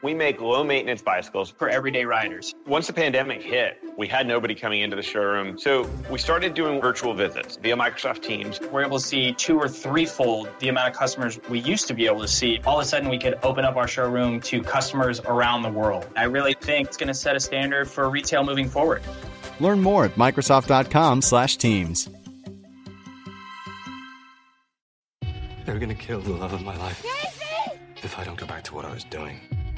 We make low maintenance bicycles for everyday riders. Once the pandemic hit, we had nobody coming into the showroom. So we started doing virtual visits via Microsoft Teams. We're able to see two or threefold the amount of customers we used to be able to see. All of a sudden, we could open up our showroom to customers around the world. I really think it's going to set a standard for retail moving forward. Learn more at Microsoft.com/Teams. They're gonna kill the love of my life if I don't go back to what I was doing.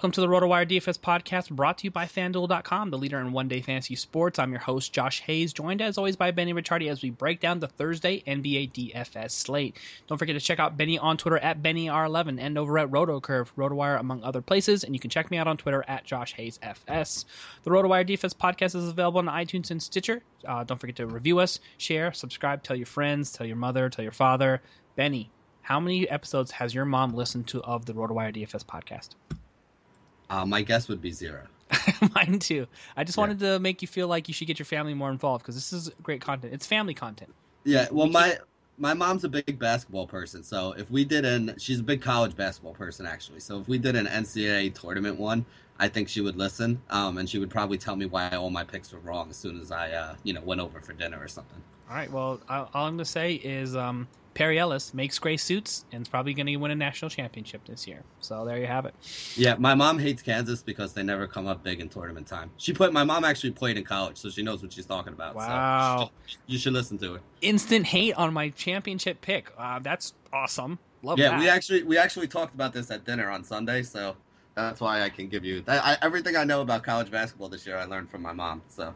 Welcome to the RotoWire DFS podcast brought to you by FanDuel.com, the leader in one day fantasy sports. I'm your host, Josh Hayes, joined as always by Benny Ricciardi as we break down the Thursday NBA DFS slate. Don't forget to check out Benny on Twitter at BennyR11 and over at RotoCurve, RotoWire, among other places. And you can check me out on Twitter at Josh Hayes FS. The RotoWire DFS podcast is available on iTunes and Stitcher. Uh, don't forget to review us, share, subscribe, tell your friends, tell your mother, tell your father. Benny, how many episodes has your mom listened to of the RotoWire DFS podcast? Uh, my guess would be zero. Mine too. I just yeah. wanted to make you feel like you should get your family more involved because this is great content. It's family content. Yeah. Well, we my my mom's a big basketball person, so if we did an she's a big college basketball person actually. So if we did an NCAA tournament one, I think she would listen, um, and she would probably tell me why all my picks were wrong as soon as I uh, you know went over for dinner or something. All right. Well, all I'm gonna say is um, Perry Ellis makes gray suits and is probably going to win a national championship this year. So there you have it. Yeah, my mom hates Kansas because they never come up big in tournament time. She put my mom actually played in college, so she knows what she's talking about. Wow, so you should listen to her. Instant hate on my championship pick. Uh, that's awesome. Love yeah, that. we actually we actually talked about this at dinner on Sunday, so that's why I can give you that. I, everything I know about college basketball this year. I learned from my mom. So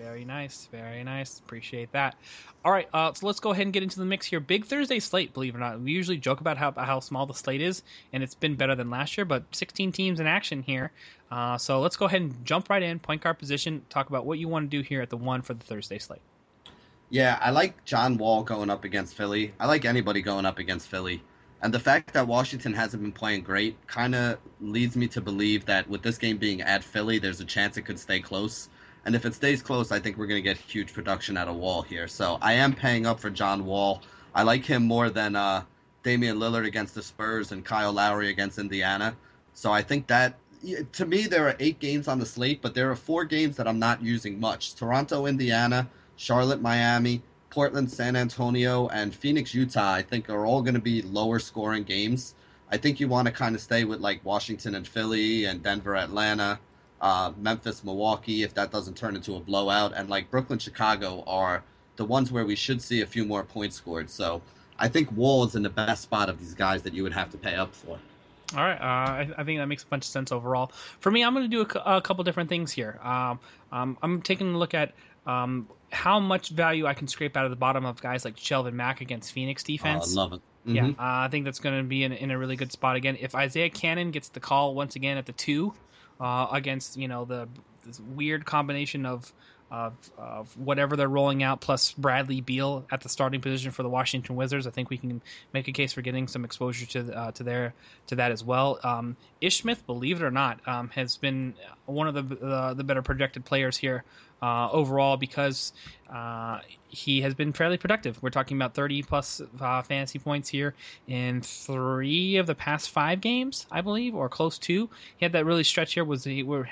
very nice, very nice. Appreciate that. All right, uh, so let's go ahead and get into the mix here. Big Thursday slate, believe it or not. We usually joke about how how small the slate is, and it's been better than last year. But 16 teams in action here, uh, so let's go ahead and jump right in. Point guard position. Talk about what you want to do here at the one for the Thursday slate. Yeah, I like John Wall going up against Philly. I like anybody going up against Philly. And the fact that Washington hasn't been playing great kind of leads me to believe that with this game being at Philly, there's a chance it could stay close. And if it stays close, I think we're going to get huge production out of Wall here. So I am paying up for John Wall. I like him more than uh, Damian Lillard against the Spurs and Kyle Lowry against Indiana. So I think that, to me, there are eight games on the slate, but there are four games that I'm not using much Toronto, Indiana, Charlotte, Miami, Portland, San Antonio, and Phoenix, Utah, I think are all going to be lower scoring games. I think you want to kind of stay with like Washington and Philly and Denver, Atlanta, uh, Memphis, Milwaukee, if that doesn't turn into a blowout, and like Brooklyn, Chicago are the ones where we should see a few more points scored. So I think Wall is in the best spot of these guys that you would have to pay up for. All right, uh, I, I, think that makes a bunch of sense overall. For me, I'm going to do a, a, couple different things here. Um, um, I'm taking a look at um, how much value I can scrape out of the bottom of guys like Shelvin Mack against Phoenix defense. Oh, love it. Mm-hmm. Yeah, uh, I think that's going to be in, in, a really good spot again. If Isaiah Canaan gets the call once again at the two uh, against you know the weird combination of of, of whatever they're rolling out, plus Bradley Beal at the starting position for the Washington Wizards. I think we can make a case for getting some exposure to uh, to their to that as well. Um, Ish Smith, believe it or not, um, has been one of the uh, the better projected players here uh, overall because uh, he has been fairly productive. We're talking about 30 plus uh, fantasy points here in three of the past five games, I believe, or close to. He had that really stretch here was he was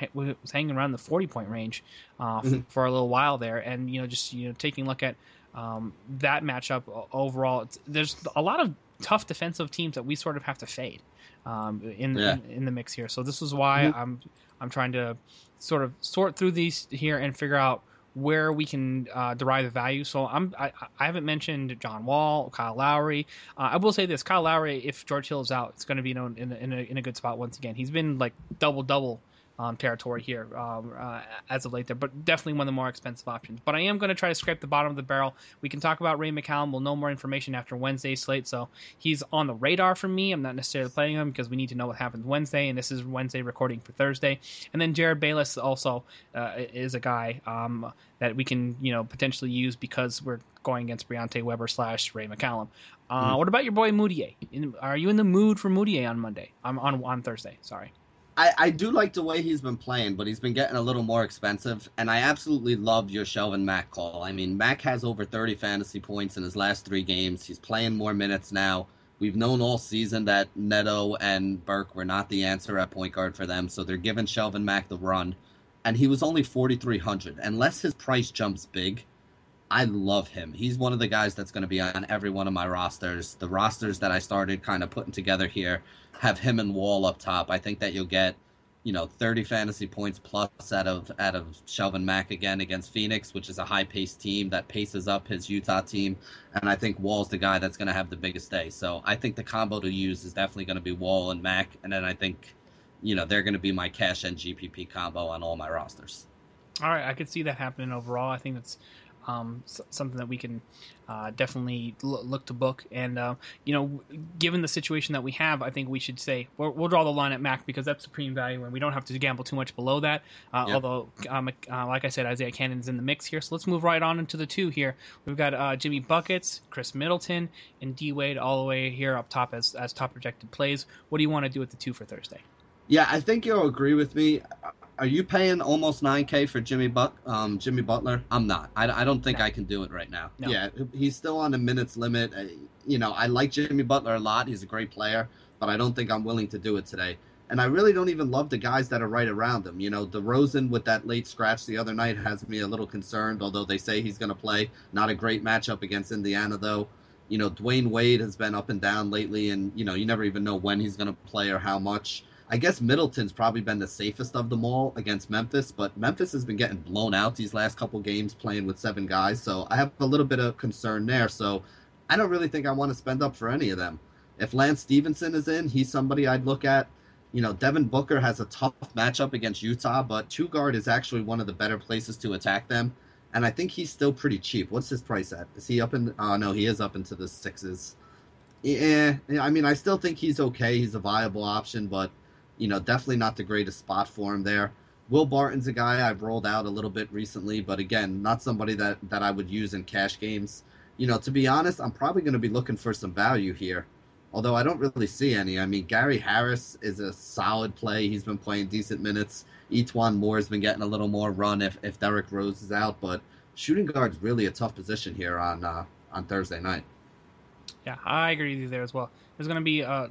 hanging around the 40 point range uh, mm-hmm. for a little while there, and you know just you know taking a look at um, that matchup overall, there's a lot of tough defensive teams that we sort of have to fade um, in, yeah. in, in the mix here. So this is why mm-hmm. I'm I'm trying to sort of sort through these here and figure out where we can uh, derive the value. So I'm I, I, haven't mentioned John Wall, Kyle Lowry. Uh, I will say this: Kyle Lowry, if George Hill is out, it's going to be in a, in a, in a good spot once again. He's been like double double um, territory here um, uh, as of late there, but definitely one of the more expensive options. But I am going to try to scrape the bottom of the barrel. We can talk about Ray McCallum. We'll know more information after Wednesday's slate, so he's on the radar for me. I'm not necessarily playing him because we need to know what happens Wednesday, and this is Wednesday recording for Thursday. And then Jerryd Bayless also uh, is a guy um, that we can you know potentially use because we're going against Briante Weber slash Ray McCallum. Uh, mm-hmm. What about your boy Mudiay? are you in the mood for Mudiay on Monday? I'm on on Thursday. Sorry. I, I do like the way he's been playing, but he's been getting a little more expensive. And I absolutely love your Shelvin Mack call. I mean, Mack has over 30 fantasy points in his last three games. He's playing more minutes now. We've known all season that Neto and Burke were not the answer at point guard for them, so they're giving Shelvin Mack the run. And he was only 4,300. Unless his price jumps big, I love him. He's one of the guys that's going to be on every one of my rosters. The rosters that I started kind of putting together here have him and Wall up top. I think that you'll get, you know, 30 fantasy points plus out of out of Shelvin Mack again against Phoenix, which is a high paced team that paces up his Utah team. And I think Wall's the guy that's going to have the biggest day. So I think the combo to use is definitely going to be Wall and Mack. And then I think, you know, they're going to be my cash and GPP combo on all my rosters. All right, I could see that happening overall. I think that's um, something that we can uh, definitely l- look to book. And uh, you know, given the situation that we have, I think we should say we will draw the line at Mack because that's supreme value, and we don't have to gamble too much below that. Uh, yep. Although, um, uh, like I said, Isaiah Canaan's in the mix here. So let's move right on into the two here. We've got uh, Jimmy buckets, Khris Middleton, and D Wade all the way here up top as as top projected plays. What do you want to do with the two for Thursday? Yeah, I think you'll agree with me are you paying almost 9k for Jimmy Buck, um, Jimmy Butler? I'm not. I, I don't think no. I can do it right now. No. Yeah, he's still on the minutes limit. Uh, you know, I like Jimmy Butler a lot. He's a great player, but I don't think I'm willing to do it today. And I really don't even love the guys that are right around him. You know, DeRozan with that late scratch the other night has me a little concerned, although they say he's going to play. Not a great matchup against Indiana, though. You know, Dwyane Wade has been up and down lately, and, you know, you never even know when he's going to play or how much. I guess Middleton's probably been the safest of them all against Memphis, but Memphis has been getting blown out these last couple games playing with seven guys, so I have a little bit of concern there. So I don't really think I want to spend up for any of them. If Lance Stephenson is in, he's somebody I'd look at. You know, Devin Booker has a tough matchup against Utah, but two guard is actually one of the better places to attack them. And I think he's still pretty cheap. What's his price at? Is he up in? Oh no, he is up into the sixes. Yeah, I mean, I still think he's okay. He's a viable option, but you know, definitely not the greatest spot for him there. Will Barton's a guy I've rolled out a little bit recently, but again, not somebody that, that I would use in cash games. You know, to be honest, I'm probably going to be looking for some value here, although I don't really see any. I mean, Gary Harris is a solid play. He's been playing decent minutes. E'Twaun Moore's been getting a little more run if, if Derrick Rose is out, but shooting guard's really a tough position here on uh, on Thursday night. Yeah, I agree with you there as well. There's going to be uh,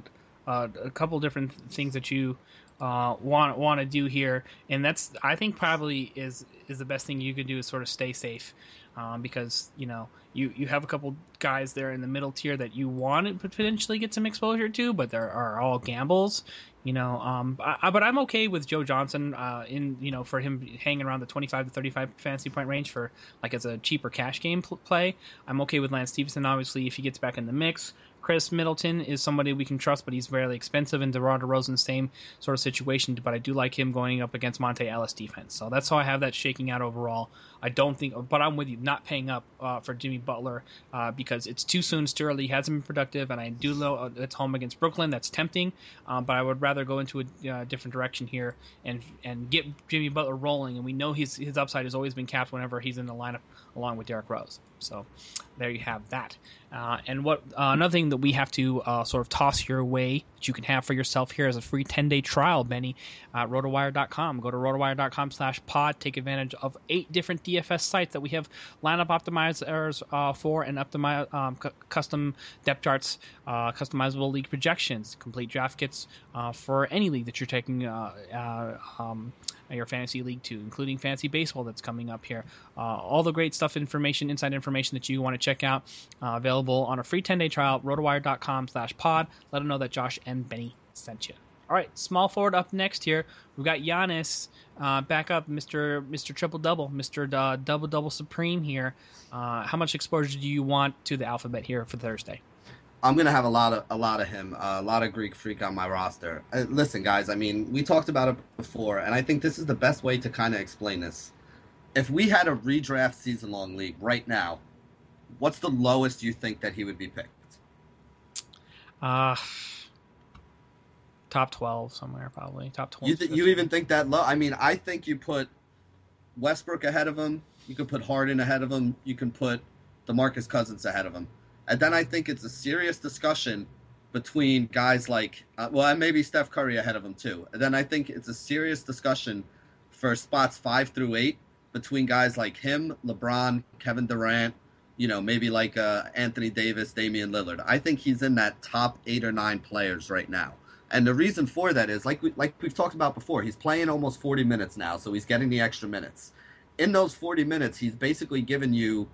uh, a couple different things that you uh, want want to do here, and that's I think probably is is the best thing you can do is sort of stay safe um, because you know you you have a couple guys there in the middle tier that you want to potentially get some exposure to, but there are all gambles. You know, um, I, but I'm okay with Joe Johnson uh, in you know for him hanging around the 25 to 35 fantasy point range for like as a cheaper cash game pl- play. I'm okay with Lance Stephenson obviously if he gets back in the mix. Khris Middleton is somebody we can trust, but he's fairly expensive. And DeRozan DeRozan, same sort of situation, but I do like him going up against Monta Ellis defense. So that's how I have that shaking out overall. I don't think, but I'm with you, not paying up uh, for Jimmy Butler uh, because it's too soon. It's too early. He hasn't been productive, and I do know uh, it's home against Brooklyn. That's tempting, um, but I would rather go into a uh, different direction here and and get Jimmy Butler rolling. And we know his his upside has always been capped whenever he's in the lineup along with Derrick Rose. So there you have that. Uh, and what uh, another thing that we have to uh, sort of toss your way that you can have for yourself here is a free 10 day trial, Benny, at rotowire.com. Go to rotowire.com slash pod. Take advantage of eight different DFS sites that we have lineup optimizers uh, for and optimize, um, custom depth charts, uh, customizable league projections, complete draft kits uh, for any league that you're taking um, your fantasy league to, including fantasy baseball that's coming up here. all the great stuff, information, inside information that you want to check out, available on a free 10 day trial, rotowire.com slash pod. Let them know that Josh and Benny sent you. All right, small forward up next here. We've got Giannis uh, back up, Mister Mister Triple Double, Mister uh, Double Double Supreme here. Uh, how much exposure do you want to the alphabet here for Thursday? I'm gonna have a lot of a lot of him, uh, a lot of Greek freak on my roster. Uh, listen, guys, I mean, we talked about it before, and I think this is the best way to kind of explain this. If we had a redraft season long league right now, what's the lowest you think that he would be picked? Uh top 12 somewhere probably. Top 12 you, th- you even think that low i mean i think you put westbrook ahead of him. You could put harden ahead of him. You can put DeMarcus Cousins ahead of him. And then i think it's a serious discussion between guys like uh, well and maybe steph curry ahead of him too. And then i think it's a serious discussion for spots five through eight between guys like him lebron kevin durant you know, maybe like uh, Anthony Davis, Damian Lillard. I think he's in that top eight or nine players right now. And the reason for that is, like we, like we've talked about before, he's playing almost 40 minutes now, so he's getting the extra minutes. In those 40 minutes, he's basically given you,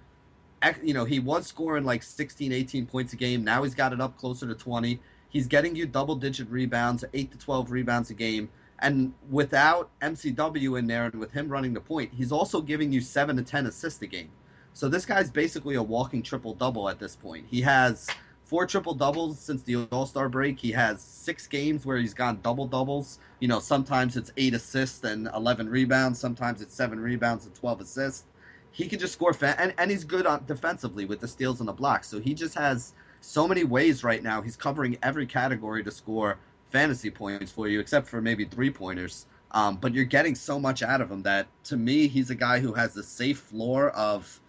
you know, he was scoring like 16, 18 points a game. Now he's got it up closer to 20. He's getting you double-digit rebounds, 8 to 12 rebounds a game. And without MCW in there and with him running the point, he's also giving you 7 to 10 assists a game. So this guy's basically a walking triple double at this point. He has four triple doubles since the All Star break. He has six games where he's gone double doubles. You know, sometimes it's eight assists and 11 rebounds. Sometimes it's seven rebounds and 12 assists. He can just score, fa- and, and he's good on defensively with the steals and the blocks. So he just has so many ways right now. He's covering every category to score fantasy points for you, except for maybe three pointers. Um, but you're getting so much out of him that to me, he's a guy who has the safe floor of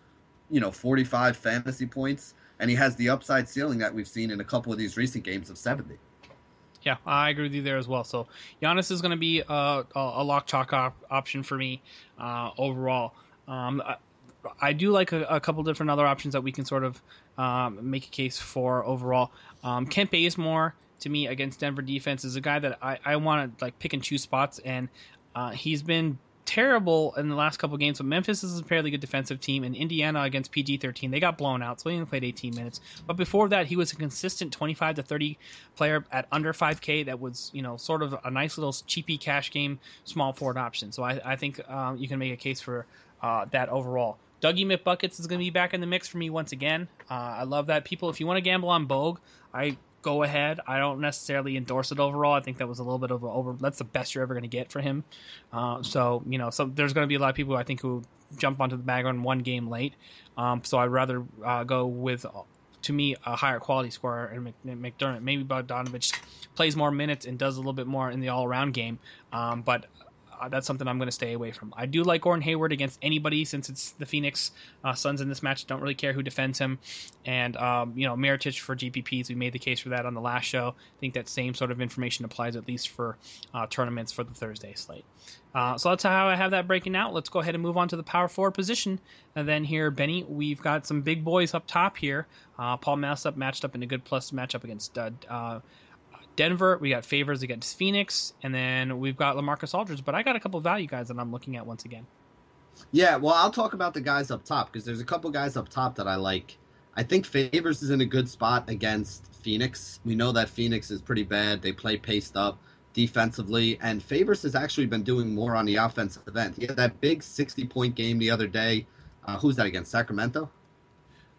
you know 45 fantasy points and he has the upside ceiling that we've seen in a couple of these recent games of 70 yeah, I agree with you there as well. So Giannis is going to be a, a lock chalk op- option for me uh, overall. Um, I, I, do like a, a, couple different other options that we can sort of um, make a case for overall. Um, Kent Bazemore to me against Denver defense is a guy that I, I want to like pick and choose spots, and uh, he's been terrible in the last couple games, but Memphis is a fairly good defensive team. And Indiana against PG 13, they got blown out, so he only played 18 minutes. But before that, he was a consistent 25 to 30 player at under 5K that was, you know, sort of a nice little cheapy cash game, small forward option. So I, I think um, you can make a case for uh, that overall. Dougie McBuckets is going to be back in the mix for me once again. Uh, I love that. People, if you want to gamble on Bogue, I go ahead. I don't necessarily endorse it overall. I think that was a little bit of over. That's the best you're ever going to get for him. Uh, so you know, so there's going to be a lot of people I think who jump onto the bag on one game late. Um, so I'd rather uh, go with. To me, a higher quality scorer and McDermott. Maybe Bogdanovich plays more minutes and does a little bit more in the all-around game. Um, but uh, that's something I'm going to stay away from. I do like Gordon Hayward against anybody since it's the Phoenix uh, Suns in this match. Don't really care who defends him. And, um, you know, Mirotic for GPPs, we made the case for that on the last show. I think that same sort of information applies at least for uh, tournaments for the Thursday slate. Uh, so that's how I have that breaking out. Let's go ahead and move on to the power forward position. And then here, Benny, we've got some big boys up top here. Uh, Paul Millsap matched up in a good plus matchup against uh, Denver, we got favors against Phoenix, and then we've got LaMarcus Aldridge. But I got a couple value guys that I'm looking at once again. Yeah, well, I'll talk about the guys up top because there's a couple guys up top that I like. I think Favors is in a good spot against Phoenix. We know that Phoenix is pretty bad. They play paced up defensively, and Favors has actually been doing more on the offensive end. He had that big 60 point game the other day. Uh, who's that against? Sacramento?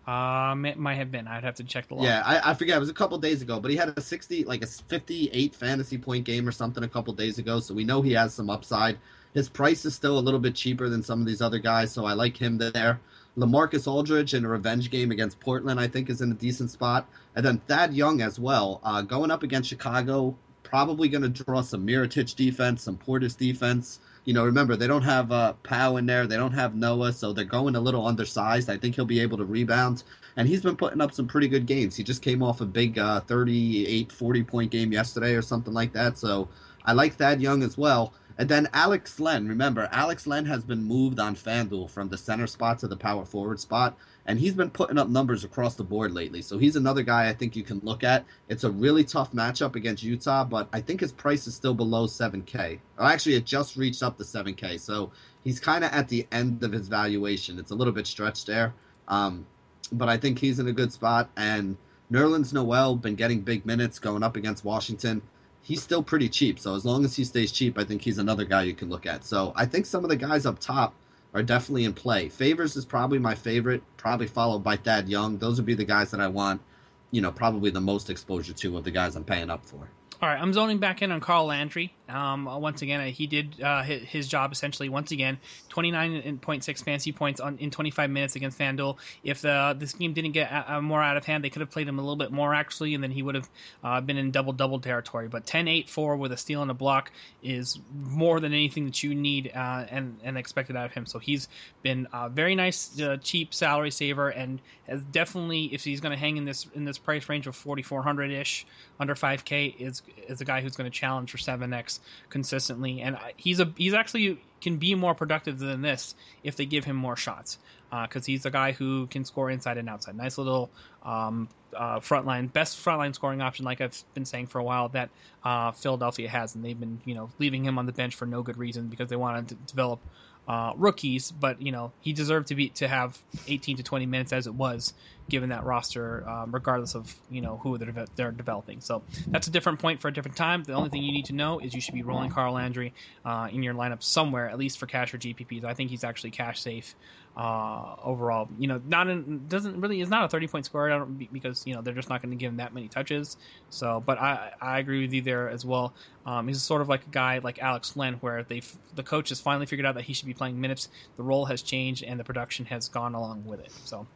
Um, it might have been. I'd have to check the log. Yeah, I, I forget. It was a couple days ago, but he had a 60, like a 58 fantasy point game or something a couple days ago. So we know he has some upside. His price is still a little bit cheaper than some of these other guys, so I like him there. LaMarcus Aldridge in a revenge game against Portland, I think, is in a decent spot. And then Thad Young as well, uh, going up against Chicago, probably going to draw some Mirotic defense, some Portis defense. You know, remember they don't have uh, Pau in there, they don't have Noah, so they're going a little undersized. I think he'll be able to rebound, and he's been putting up some pretty good games. He just came off a big uh, 38, 40 point game yesterday or something like that. So I like Thad Young as well. And then Alex Len, remember, Alex Len has been moved on FanDuel from the center spot to the power forward spot, and he's been putting up numbers across the board lately. So he's another guy I think you can look at. It's a really tough matchup against Utah, but I think his price is still below 7K. Or actually, it just reached up to 7K. So he's kind of at the end of his valuation. It's a little bit stretched there. Um, but I think he's in a good spot. And Nerlens Noel been getting big minutes going up against Washington he's still pretty cheap. So as long as he stays cheap, I think he's another guy you can look at. So I think some of the guys up top are definitely in play. Favors is probably my favorite, probably followed by Thad Young. Those would be the guys that I want, you know, probably the most exposure to of the guys I'm paying up for. All right, I'm zoning back in on Carl Landry. Um, once again, he did uh, his job essentially. Once again, 29.6 fancy points on in 25 minutes against FanDuel. If the this game didn't get uh, more out of hand, they could have played him a little bit more actually, and then he would have uh, been in double double territory. But 10-8-4 with a steal and a block is more than anything that you need uh, and and expected out of him. So he's been a very nice, uh, cheap salary saver, and has definitely, if he's going to hang in this in this price range of 4,400 ish, under 5K, is is a guy who's going to challenge for 7x consistently, and he's a he's actually can be more productive than this if they give him more shots because uh, he's a guy who can score inside and outside. Nice little um, uh, frontline, best frontline scoring option, like I've been saying for a while that uh, Philadelphia has, and they've been you know leaving him on the bench for no good reason because they want to develop uh, rookies, but you know he deserved to be to have 18 to 20 minutes as it was given that roster, um, regardless of you know who they're, de- they're developing. So that's a different point for a different time. The only thing you need to know is you should be rolling Carl Landry uh, in your lineup somewhere, at least for cash or GPPs. I think he's actually cash safe uh, overall. You know, not in, doesn't really is not a 30 point scorer because you know they're just not going to give him that many touches. So, but I I agree with you there as well. Um, he's sort of like a guy like Alex Len, where they the coach has finally figured out that he should be playing minutes. The role has changed and the production has gone along with it. So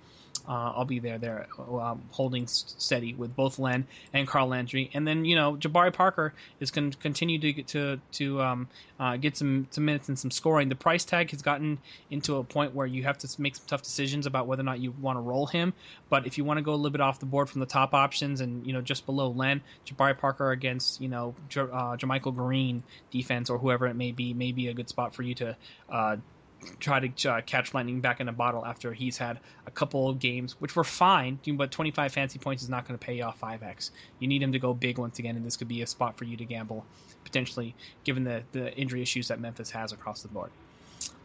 uh, I'll be there there um, holding steady with both Len and Carl Landry, and then you know Jabari Parker is going to continue to get to to um, uh, get some some minutes and some scoring. The price tag has gotten into a point where you have to make some tough decisions about whether or not you want to roll him. But if you want to go a little bit off the board from the top options and you know just below Len, Jabari Parker against you know J- uh, JaMychal Green defense or whoever it may be may be a good spot for you to uh, try to uh, catch lightning back in a bottle after he's had a couple of games which were fine but 25 fancy points is not going to pay you off 5x you need him to go big once again and this could be a spot for you to gamble potentially given the, the injury issues that memphis has across the board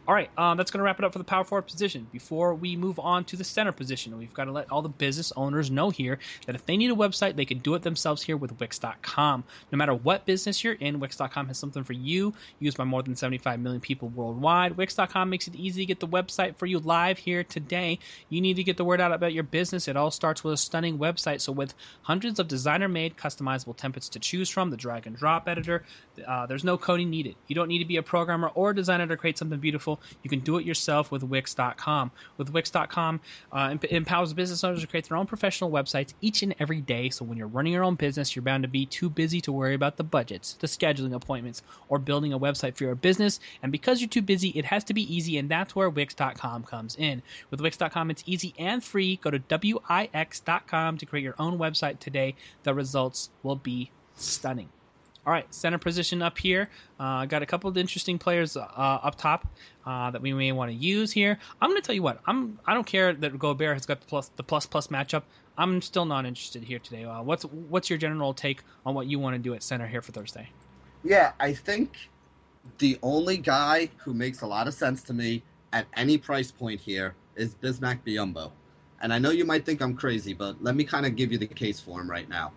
all right, um, that's going to wrap it up for the power forward position. Before we move on to the center position, we've got to let all the business owners know here that if they need a website, they can do it themselves here with Wix.com. No matter what business you're in, Wix.com has something for you, used by more than 75 million people worldwide. Wix.com makes it easy to get the website for you live here today. You need to get the word out about your business. It all starts with a stunning website. So, with hundreds of designer made customizable templates to choose from, the drag and drop editor, uh, there's no coding needed. You don't need to be a programmer or a designer to create something beautiful you can do it yourself with Wix.com. With Wix.com, uh, empowers business owners to create their own professional websites each and every day. So when you're running your own business, you're bound to be too busy to worry about the budgets, the scheduling appointments, or building a website for your business. And because you're too busy, it has to be easy, and that's where Wix.com comes in. With Wix.com, it's easy and free. Go to Wix.com to create your own website today. The results will be stunning. All right, center position up here. Uh, got a couple of interesting players uh, up top uh, that we may want to use here. I'm going to tell you what. I'm. I don't care that Gobert has got the plus the plus plus matchup. I'm still not interested here today. Uh, what's what's your general take on what you want to do at center here for Thursday? Yeah, I think the only guy who makes a lot of sense to me at any price point here is Bismack Biyombo. And I know you might think I'm crazy, but let me kind of give you the case for him right now.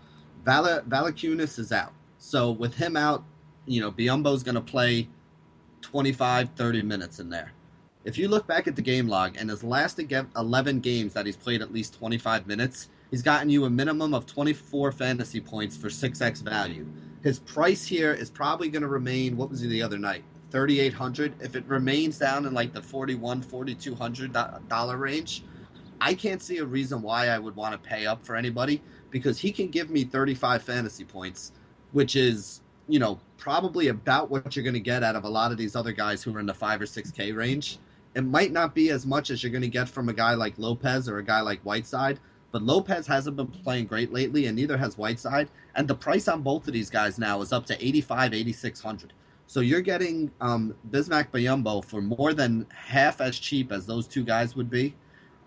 Val- Valanciunas is out. So with him out, you know, Biyombo's going to play 25, 30 minutes in there. If you look back at the game log and his last 11 games that he's played at least 25 minutes, he's gotten you a minimum of 24 fantasy points for 6x value. His price here is probably going to remain, what was he the other night? 3800 If it remains down in like the 41 4200 dollar range, I can't see a reason why I would want to pay up for anybody because he can give me 35 fantasy points, which is, you know, probably about what you're going to get out of a lot of these other guys who are in the 5 or 6k range. It might not be as much as you're going to get from a guy like Lopez or a guy like Whiteside, but Lopez hasn't been playing great lately, and neither has Whiteside. And the price on both of these guys now is up to 85, 8600. So you're getting um, Bismack Biyombo for more than half as cheap as those two guys would be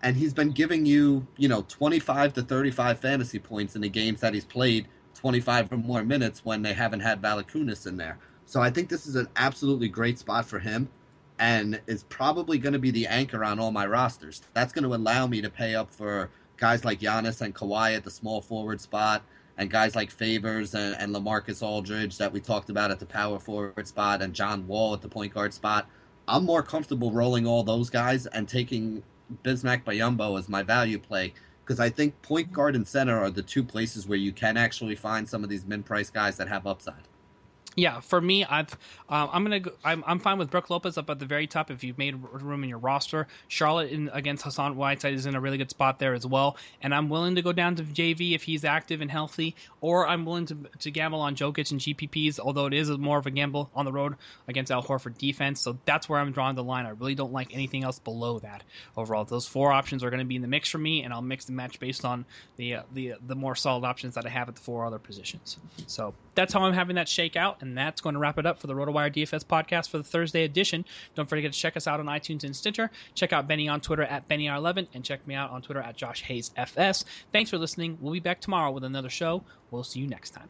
and he's been giving you, you know, 25 to 35 fantasy points in the games that he's played 25 or more minutes when they haven't had Valanciunas in there. So I think this is an absolutely great spot for him and is probably going to be the anchor on all my rosters. That's going to allow me to pay up for guys like Giannis and Kawhi at the small forward spot and guys like Favors and, and LaMarcus Aldridge that we talked about at the power forward spot and John Wall at the point guard spot. I'm more comfortable rolling all those guys and taking Bismack Biyombo as my value play because I think point guard and center are the two places where you can actually find some of these min price guys that have upside yeah, for me, I've uh, I'm gonna go, I'm I'm fine with Brook Lopez up at the very top if you've made room in your roster. Charlotte in, against Hassan Whiteside is in a really good spot there as well, and I'm willing to go down to JV if he's active and healthy, or I'm willing to to gamble on Jokic and GPPs, although it is more of a gamble on the road against Al Horford defense. So that's where I'm drawing the line. I really don't like anything else below that overall. Those four options are going to be in the mix for me, and I'll mix and match based on the uh, the the more solid options that I have at the four other positions. So that's how I'm having that shake out and that's going to wrap it up for the RotoWire DFS podcast for the Thursday edition. Don't forget to check us out on iTunes and Stitcher. Check out Benny on Twitter at BennyR11 and check me out on Twitter at Josh Hayes FS. Thanks for listening. We'll be back tomorrow with another show. We'll see you next time.